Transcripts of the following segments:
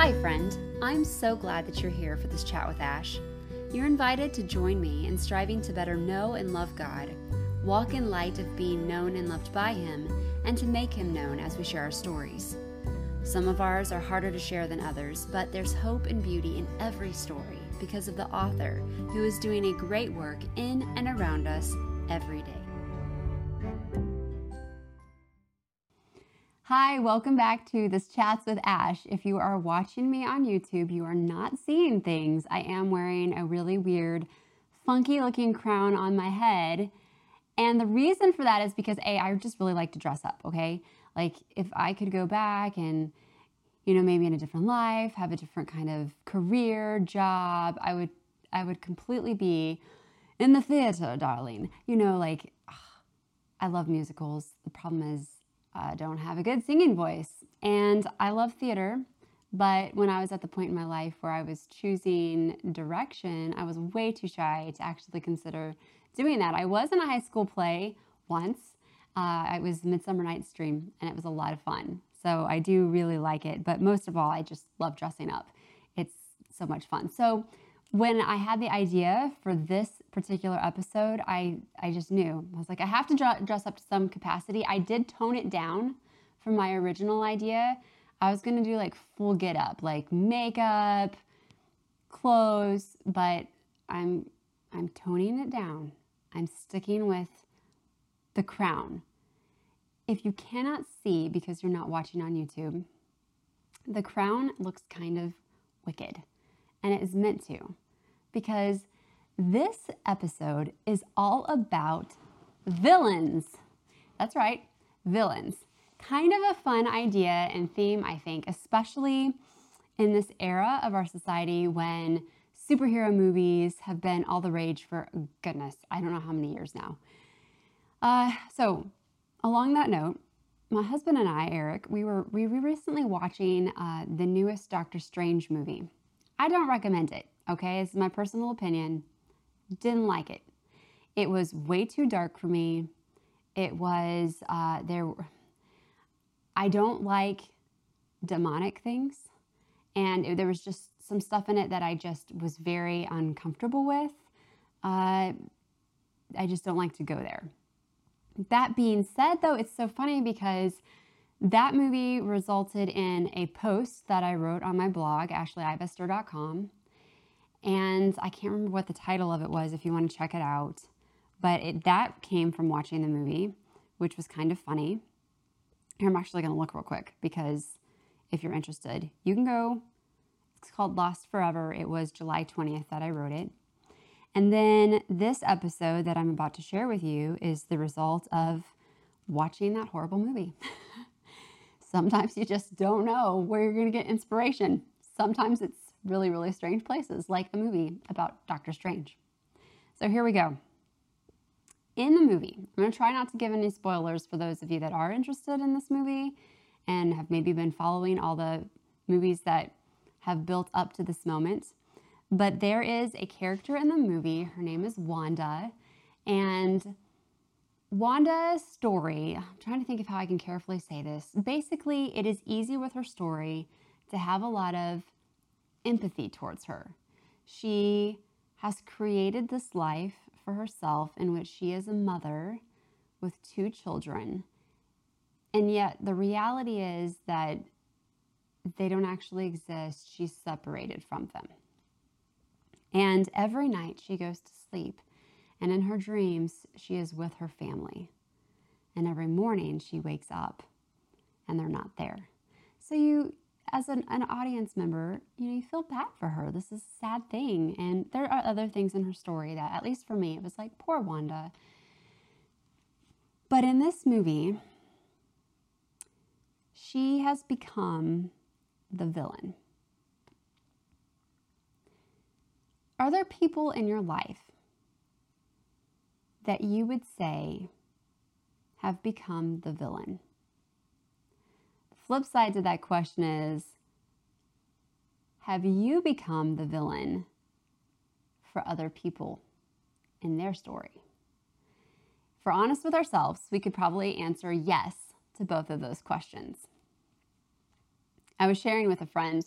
Hi, friend. I'm so glad that you're here for this chat with Ash. You're invited to join me in striving to better know and love God, walk in light of being known and loved by Him, and to make Him known as we share our stories. Some of ours are harder to share than others, but there's hope and beauty in every story because of the author who is doing a great work in and around us every day. Hi, welcome back to this Chats with Ash. If you are watching me on YouTube, you are not seeing things. I am wearing a really weird, funky looking crown on my head. And the reason for that is because A, I just really like to dress up, okay? Like if I could go back and, you know, maybe in a different life, have a different kind of career, job, I would I would completely be in the theater, darling. You know, like I love musicals. The problem is I don't have a good singing voice. And I love theater, but when I was at the point in my life where I was choosing direction, I was way too shy to actually consider doing that. I was in a high school play once. Uh, it was Midsummer Night's Dream, and it was a lot of fun. So I do really like it, but most of all, I just love dressing up. It's so much fun. So when I had the idea for this particular episode, I, I just knew. I was like, I have to dress up to some capacity. I did tone it down from my original idea. I was gonna do like full get up, like makeup, clothes, but I'm I'm toning it down. I'm sticking with the crown. If you cannot see because you're not watching on YouTube, the crown looks kind of wicked and it is meant to because this episode is all about villains. That's right, villains. Kind of a fun idea and theme, I think, especially in this era of our society when superhero movies have been all the rage for goodness, I don't know how many years now. Uh, so, along that note, my husband and I, Eric, we were we recently watching uh, the newest Doctor Strange movie. I don't recommend it. Okay, is my personal opinion. Didn't like it. It was way too dark for me. It was uh, there. I don't like demonic things, and it, there was just some stuff in it that I just was very uncomfortable with. Uh, I just don't like to go there. That being said, though, it's so funny because that movie resulted in a post that I wrote on my blog, ashleyivester.com, and I can't remember what the title of it was if you want to check it out. But it, that came from watching the movie, which was kind of funny. Here, I'm actually going to look real quick because if you're interested, you can go. It's called Lost Forever. It was July 20th that I wrote it. And then this episode that I'm about to share with you is the result of watching that horrible movie. Sometimes you just don't know where you're going to get inspiration. Sometimes it's really, really strange places, like the movie about Doctor Strange. So here we go. In the movie, I'm going to try not to give any spoilers for those of you that are interested in this movie and have maybe been following all the movies that have built up to this moment. But there is a character in the movie, her name is Wanda, and Wanda's story, I'm trying to think of how I can carefully say this. Basically, it is easy with her story to have a lot of empathy towards her. She has created this life for herself in which she is a mother with two children. And yet, the reality is that they don't actually exist. She's separated from them. And every night she goes to sleep, and in her dreams, she is with her family. And every morning she wakes up and they're not there. So you as an, an audience member, you know, you feel bad for her. This is a sad thing. And there are other things in her story that, at least for me, it was like, poor Wanda. But in this movie, she has become the villain. Are there people in your life that you would say have become the villain? Flip side to that question is Have you become the villain for other people in their story? If we're honest with ourselves, we could probably answer yes to both of those questions. I was sharing with a friend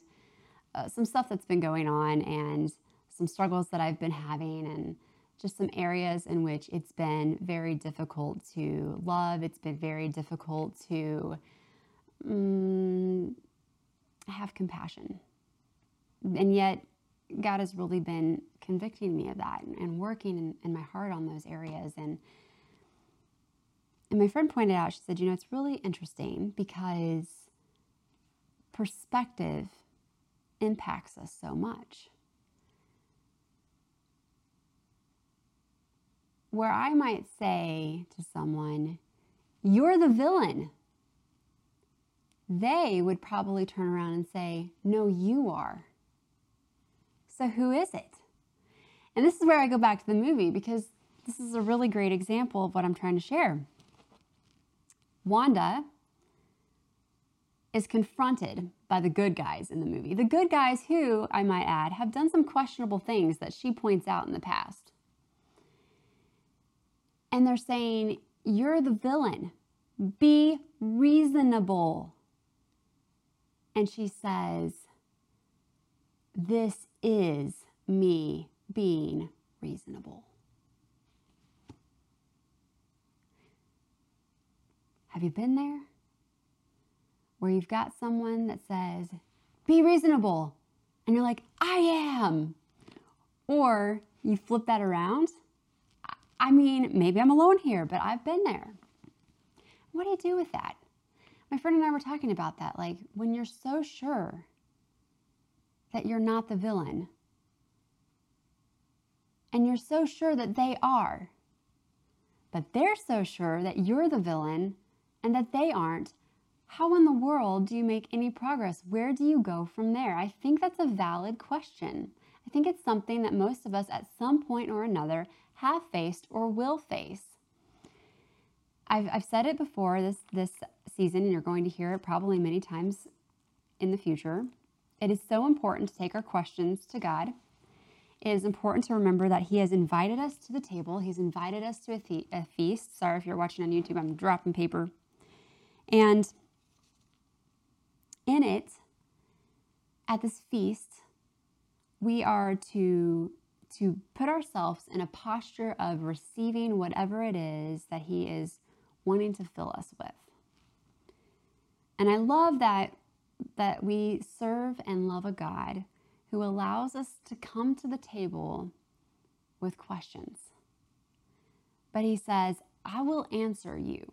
uh, some stuff that's been going on and some struggles that I've been having and just some areas in which it's been very difficult to love. It's been very difficult to um, have compassion. And yet, God has really been convicting me of that and, working in, in my heart on those areas. And and my friend pointed out, she said, you know, it's really interesting because perspective impacts us so much. Where I might say to someone, You're the villain, they would probably turn around and say, No, you are. So who is it? And this is where I go back to the movie because this is a really great example of what I'm trying to share. Wanda is confronted by the good guys in the movie. The good guys who, I might add, have done some questionable things that she points out in the past. And they're saying, You're the villain. Be reasonable. And she says, This is me being reasonable. Have you been there? Where you've got someone that says, be reasonable. And you're like, I am. Or you flip that around. I mean, maybe I'm alone here, but I've been there. What do you do with that? My friend and I were talking about that. Like, when you're so sure that you're not the villain, and you're so sure that they are, but they're so sure that you're the villain and that they aren't, how in the world do you make any progress? Where do you go from there? I think that's a valid question. I think it's something that most of us at some point or another have faced or will face. I've, I've said it before this, this season, and you're going to hear it probably many times in the future. It is so important to take our questions to God. It is important to remember that He has invited us to the table. He's invited us to a, the- a feast. Sorry if you're watching on YouTube, I'm dropping paper and in it, at this feast, we are to, to put ourselves in a posture of receiving whatever it is that He is wanting to fill us with. And I love that, that we serve and love a God who allows us to come to the table with questions. But He says, I will answer you.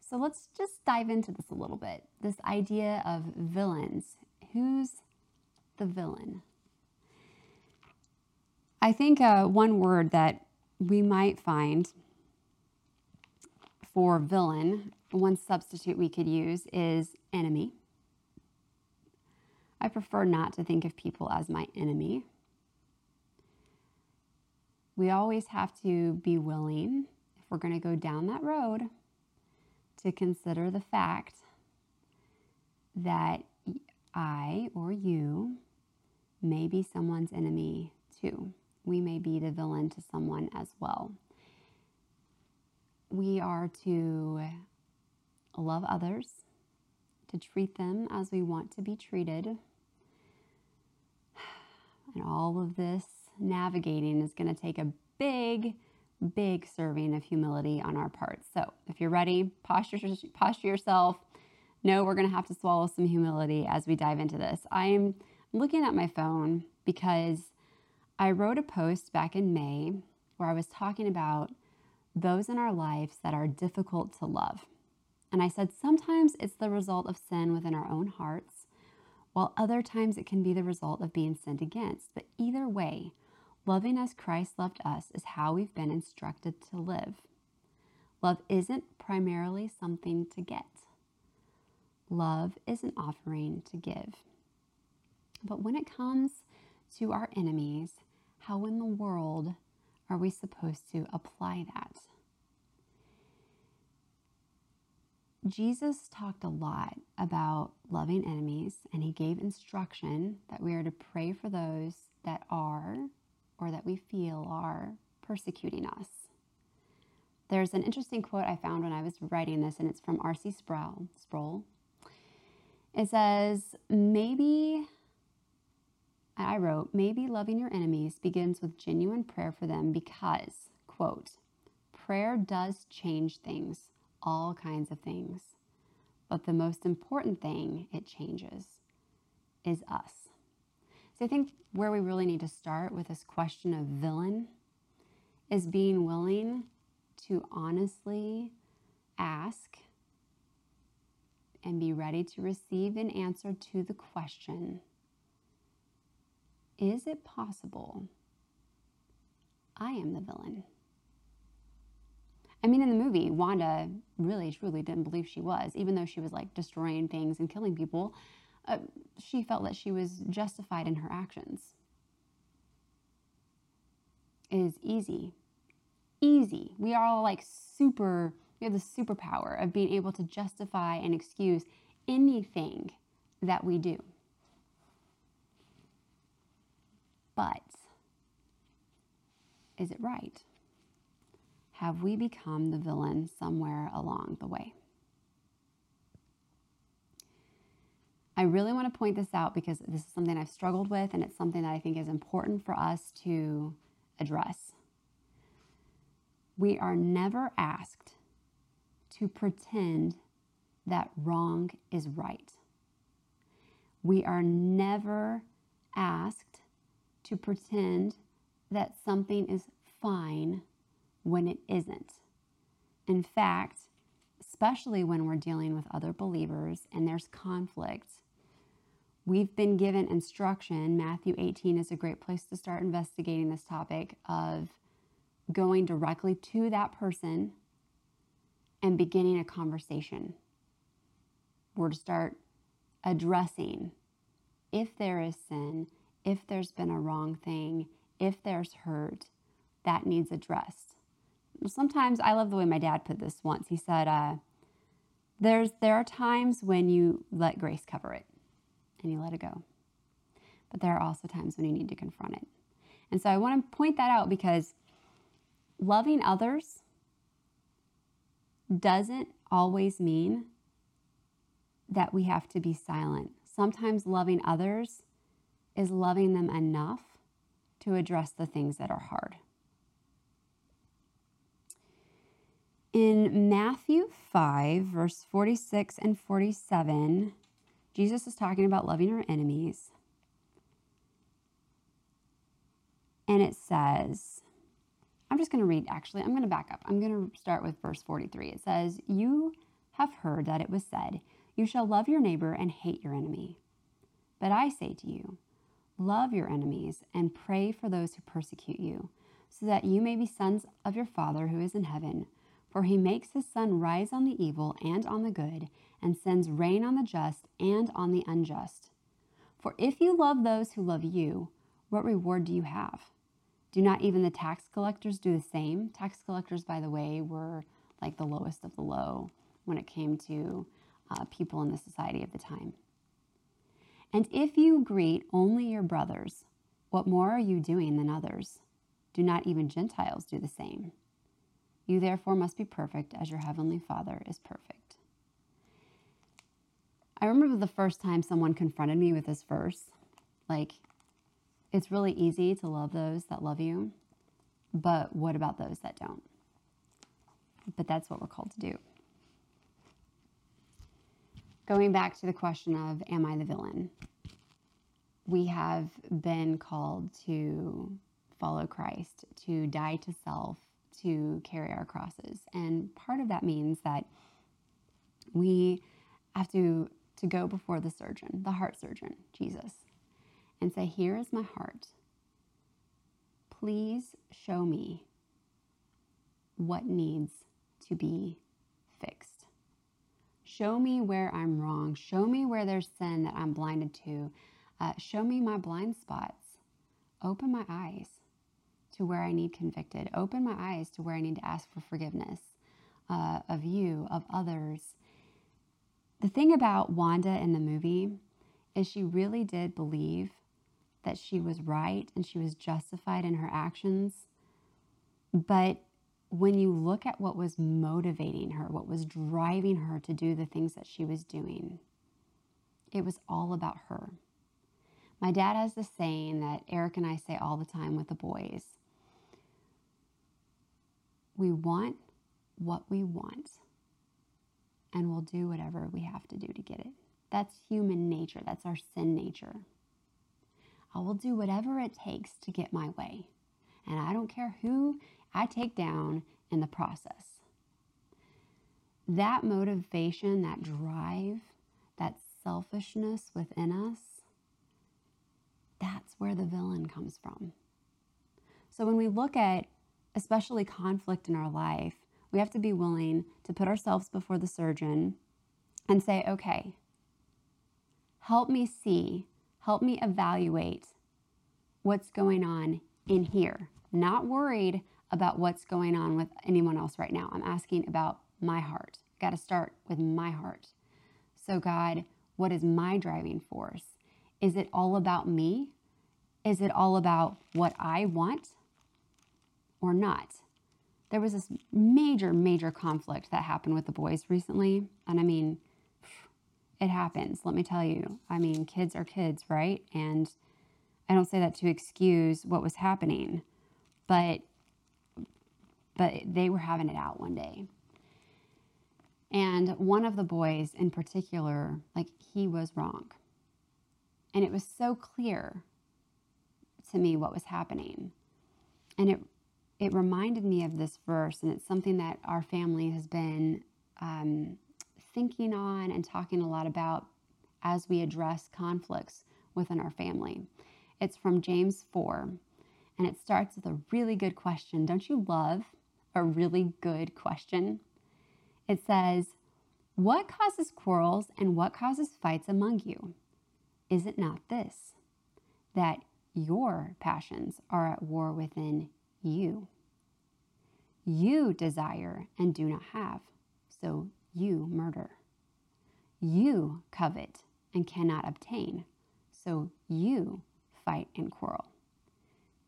So let's just dive into this a little bit. This idea of villains. Who's the villain? I think uh, one word that we might find for villain, one substitute we could use is enemy. I prefer not to think of people as my enemy. We always have to be willing, if we're going to go down that road, to consider the fact that I or you may be someone's enemy too. We may be the villain to someone as well. We are to love others, to treat them as we want to be treated. And all of this navigating is going to take a big big serving of humility on our part. So if you're ready, posture, posture yourself. Know we're going to have to swallow some humility as we dive into this. I am looking at my phone because I wrote a post back in May where I was talking about those in our lives that are difficult to love. And I said sometimes it's the result of sin within our own hearts, while other times it can be the result of being sinned against. But either way, Loving as Christ loved us is how we've been instructed to live. Love isn't primarily something to get, love is an offering to give. But when it comes to our enemies, how in the world are we supposed to apply that? Jesus talked a lot about loving enemies, and he gave instruction that we are to pray for those that are or that we feel are persecuting us. There's an interesting quote I found when I was writing this, and it's from R.C. Sproul. It says, maybe, I wrote, maybe loving your enemies begins with genuine prayer for them because, quote, prayer does change things, all kinds of things. But the most important thing it changes is us. So I think where we really need to start with this question of villain is being willing to honestly ask and be ready to receive an answer to the question Is it possible I am the villain? I mean, in the movie, Wanda really, truly didn't believe she was, even though she was like destroying things and killing people. Uh, she felt that she was justified in her actions. It is easy. Easy. We are all like super we have the superpower of being able to justify and excuse anything that we do. But is it right? Have we become the villain somewhere along the way? I really want to point this out because this is something I've struggled with and it's something that I think is important for us to address. We are never asked to pretend that wrong is right. We are never asked to pretend that something is fine when it isn't. In fact, especially when we're dealing with other believers and there's conflict, we've been given instruction. Matthew 18 is a great place to start investigating this topic of going directly to that person and beginning a conversation. We're to start addressing if there is sin, if there's been a wrong thing, if there's hurt, that needs addressed. Sometimes I love the way my dad put this once. He said, uh, there's, there are times when you let grace cover it and you let it go. But there are also times when you need to confront it. And so I want to point that out because loving others doesn't always mean that we have to be silent. Sometimes loving others is loving them enough to address the things that are hard. In Matthew 5, verse 46 and 47, Jesus is talking about loving our enemies. And it says, I'm just going to read, actually, I'm going to back up. I'm going to start with verse 43. It says, You have heard that it was said, You shall love your neighbor and hate your enemy. But I say to you, Love your enemies and pray for those who persecute you, so that you may be sons of your Father who is in heaven. For he makes his sun rise on the evil and on the good, and sends rain on the just and on the unjust. For if you love those who love you, what reward do you have? Do not even the tax collectors do the same? Tax collectors, by the way, were like the lowest of the low when it came to uh, people in the society of the time. And if you greet only your brothers, what more are you doing than others? Do not even Gentiles do the same? You therefore must be perfect as your heavenly Father is perfect. I remember the first time someone confronted me with this verse. Like, it's really easy to love those that love you, but what about those that don't? But that's what we're called to do. Going back to the question of, am I the villain? We have been called to follow Christ, to die to self, to carry our crosses. And part of that means that we have to, to go before the surgeon, the heart surgeon, Jesus, and say, Here is my heart. Please show me what needs to be fixed. Show me where I'm wrong. Show me where there's sin that I'm blinded to. Uh, show me my blind spots. Open my eyes to where I need convicted. Open my eyes to where I need to ask for forgiveness uh, of you, of others. The thing about Wanda in the movie is she really did believe that she was right and she was justified in her actions. But when you look at what was motivating her, what was driving her to do the things that she was doing, it was all about her. My dad has this saying that Eric and I say all the time with the boys we want what we want, and we'll do whatever we have to do to get it. That's human nature, that's our sin nature. I will do whatever it takes to get my way, and I don't care who I take down in the process. That motivation, that drive, that selfishness within us, that's where the villain comes from. So when we look at especially conflict in our life, we have to be willing to put ourselves before the surgeon and say, okay, help me see, help me evaluate what's going on in here. Not worried about what's going on with anyone else right now. I'm asking about my heart. Got to start with my heart. So, God, what is my driving force? Is it all about me? Is it all about what I want or not? There was this major, major conflict that happened with the boys recently. And I mean, it happens. Let me tell you. I mean, kids are kids, right? And I don't say that to excuse what was happening, but but they were having it out one day. And one of the boys in particular, like he was wrong. And it was so clear to me what was happening. And it it reminded me of this verse, and it's something that our family has been um, thinking on and talking a lot about as we address conflicts within our family. It's from James 4, and it starts with a really good question. Don't you love a really good question? It says, What causes quarrels and what causes fights among you? Is it not this, that your passions are at war within you? You desire and do not have, so you murder. You covet and cannot obtain, so you fight and quarrel.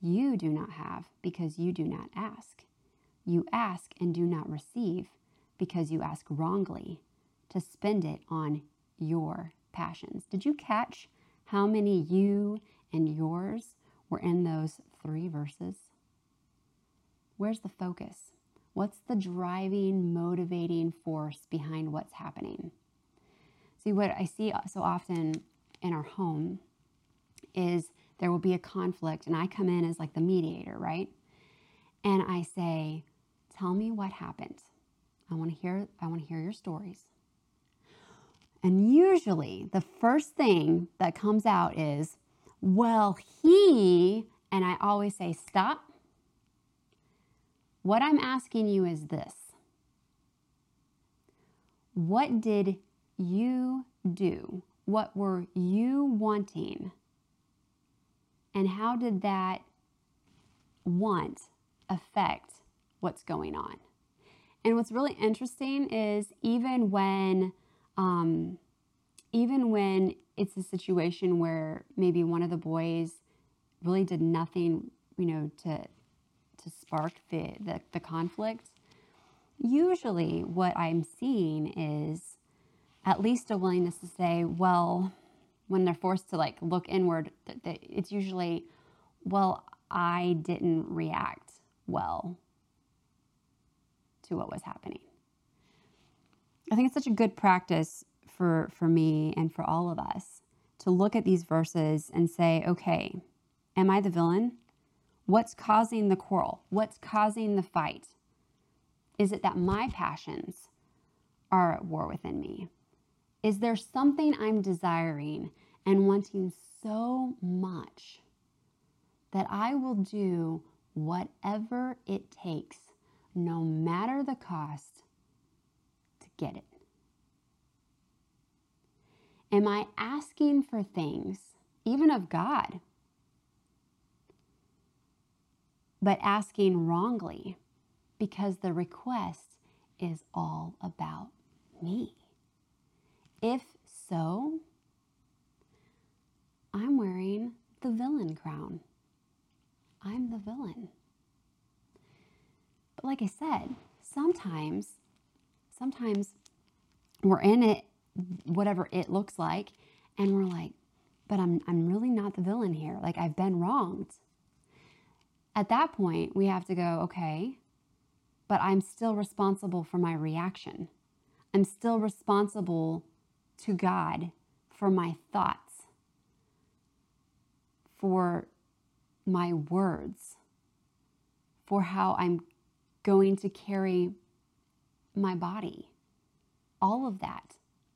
You do not have because you do not ask. You ask and do not receive because you ask wrongly to spend it on your passions. Did you catch how many you and yours were in those three verses? Where's the focus? What's the driving, motivating force behind what's happening? See, what I see so often in our home is there will be a conflict, and I come in as like the mediator, right? And I say, Tell me what happened. I want to hear I want to hear your stories. And usually the first thing that comes out is, well, he, and I always say, stop. What I'm asking you is this What did you do? What were you wanting? And how did that want affect what's going on? And what's really interesting is even when, um, even when it's a situation where maybe one of the boys really did nothing, you know, to to spark the, the, the conflict, usually what I'm seeing is at least a willingness to say, well, when they're forced to like look inward, it's usually, well, I didn't react well to what was happening. I think it's such a good practice for, for me and for all of us to look at these verses and say, okay, am I the villain? What's causing the quarrel? What's causing the fight? Is it that my passions are at war within me? Is there something I'm desiring and wanting so much that I will do whatever it takes, no matter the cost, to get it? Am I asking for things, even of God, but asking wrongly because the request is all about me. If so, I'm wearing the villain crown. I'm the villain. Like I said, sometimes, sometimes we're in it, whatever it looks like, And we're like, but I'm, I'm really not the villain here. Like, I've been wronged. At that point, we have to go, okay, but I'm still responsible for my reaction. I'm still responsible to God for my thoughts, for my words, for how I'm going to carry my body. All of that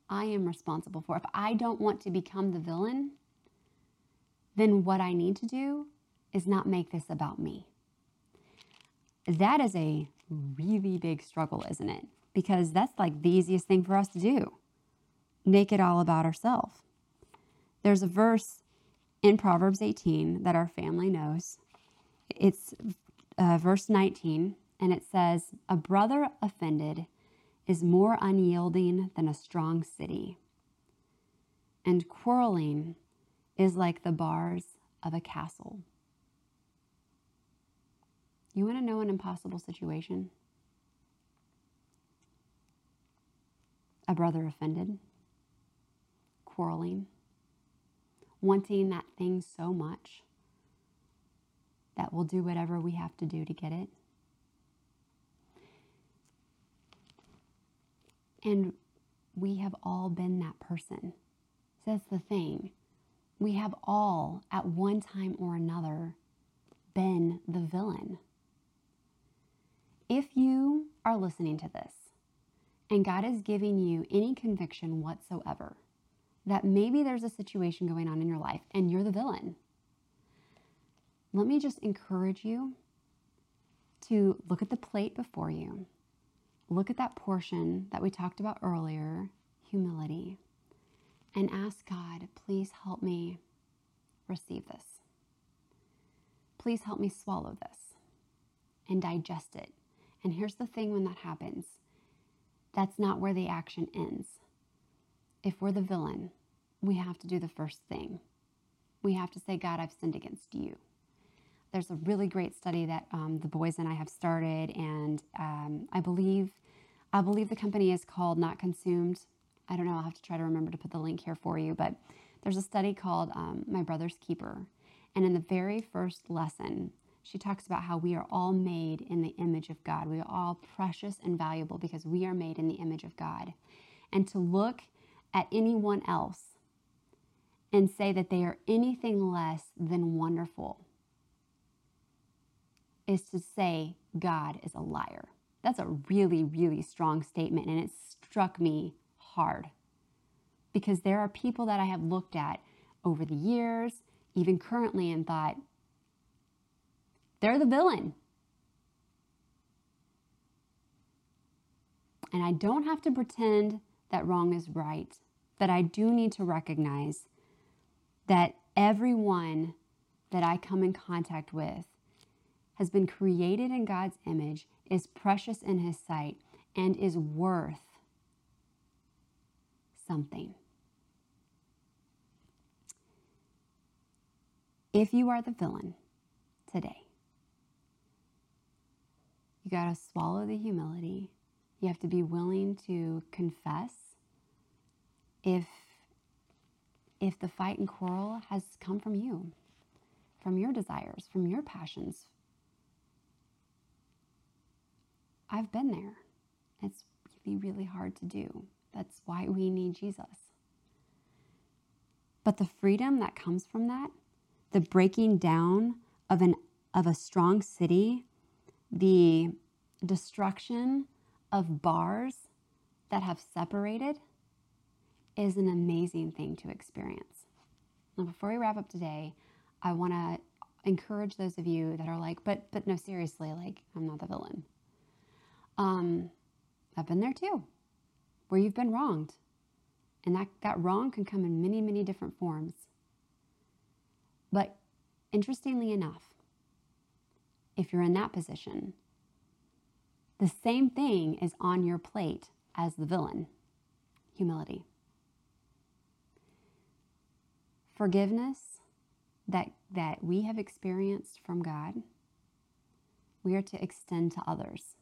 I am responsible for. If I don't want to become the villain, then what I need to do is not make this about me. That is a really big struggle, isn't it? Because that's like the easiest thing for us to do make it all about ourselves. There's a verse in Proverbs 18 that our family knows. It's uh, verse 19, and it says, A brother offended is more unyielding than a strong city, and quarreling is like the bars of a castle. You want to know an impossible situation? A brother offended, quarreling, wanting that thing so much that we'll do whatever we have to do to get it. And we have all been that person. So that's the thing. We have all, at one time or another, been the villain. If you are listening to this and God is giving you any conviction whatsoever that maybe there's a situation going on in your life and you're the villain, let me just encourage you to look at the plate before you. Look at that portion that we talked about earlier, humility, and ask God, please help me receive this. Please help me swallow this and digest it and here's the thing when that happens that's not where the action ends. If we're the villain, we have to do the first thing. We have to say, God, I've sinned against you. There's a really great study that um, the boys and I have started, and um, I believe, I believe the company is called Not Consumed. I don't know. I'll have to try to remember to put the link here for you. But there's a study called um, My Brother's Keeper, and in the very first lesson, she talks about how we are all made in the image of God. We are all precious and valuable because we are made in the image of God. And to look at anyone else and say that they are anything less than wonderful is to say God is a liar. That's a really, really strong statement, and it struck me hard because there are people that I have looked at over the years, even currently, and thought, they're the villain. And I don't have to pretend that wrong is right, but I do need to recognize that everyone that I come in contact with has been created in God's image, is precious in His sight, and is worth something. If you are the villain today, you got to swallow the humility. You have to be willing to confess if if the fight and quarrel has come from you, from your desires, from your passions. I've been there. It's really, really hard to do. That's why we need Jesus. But the freedom that comes from that, the breaking down of an of a strong city the destruction of bars that have separated is an amazing thing to experience. Now, before we wrap up today, I want to encourage those of you that are like, but but no, seriously, like I'm not the villain. Um, I've been there too, where you've been wronged, and that that wrong can come in many many different forms. But interestingly enough, if you're in that position. The same thing is on your plate as the villain humility. Forgiveness that, that we have experienced from God, we are to extend to others.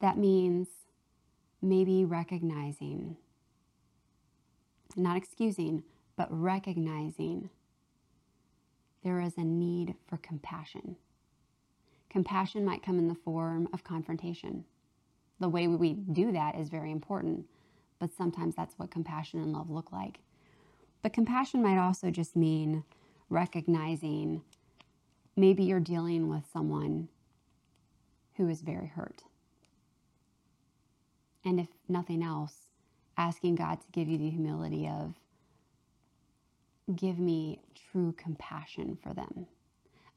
That means maybe recognizing not excusing, but recognizing there is a need for compassion. Compassion might come in the form of confrontation. The way we do that is very important, but sometimes that's what compassion and love look like. But compassion might also just mean recognizing maybe you're dealing with someone who is very hurt. And if nothing else, asking God to give you the humility of, give me true compassion for them,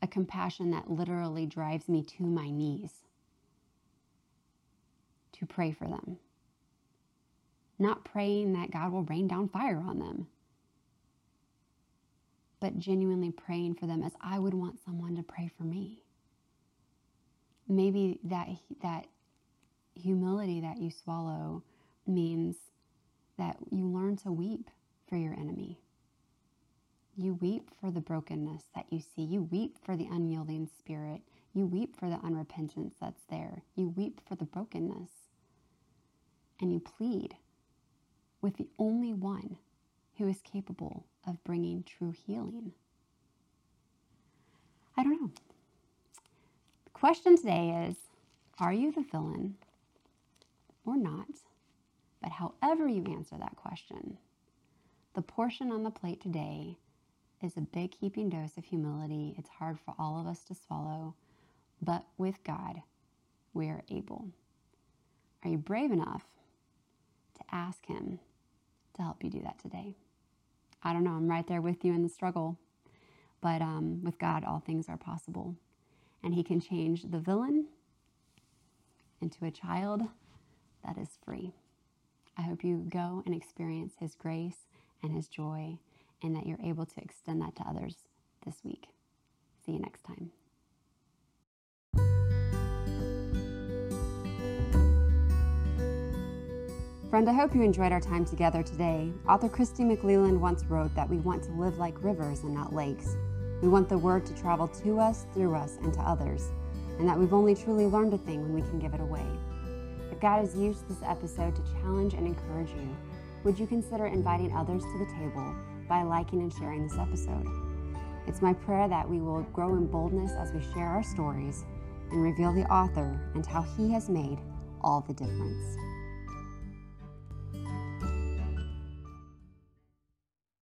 a compassion that literally drives me to my knees to pray for them. Not praying that God will rain down fire on them, but genuinely praying for them as I would want someone to pray for me. Maybe that, that humility that you swallow means that you learn to weep for your enemy. You weep for the brokenness that you see. You weep for the unyielding spirit. You weep for the unrepentance that's there. You weep for the brokenness. And you plead with the only one who is capable of bringing true healing. I don't know. The question today is Are you the villain or not? But however you answer that question, the portion on the plate today is a big heaping dose of humility. It's hard for all of us to swallow, but with God, we are able. Are you brave enough to ask Him to help you do that today? I don't know, I'm right there with you in the struggle. But um, with God, all things are possible. And He can change the villain into a child that is free. I hope you go and experience His grace and His joy and that you're able to extend that to others this week. See you next time. Friend, I hope you enjoyed our time together today. Author Christy McLeland once wrote that we want to live like rivers and not lakes. We want the word to travel to us, through us, and to others, and that we've only truly learned a thing when we can give it away. God has used this episode to challenge and encourage you, would you consider inviting others to the table by liking and sharing this episode. It's my prayer that we will grow in boldness as we share our stories and reveal the author and how he has made all the difference.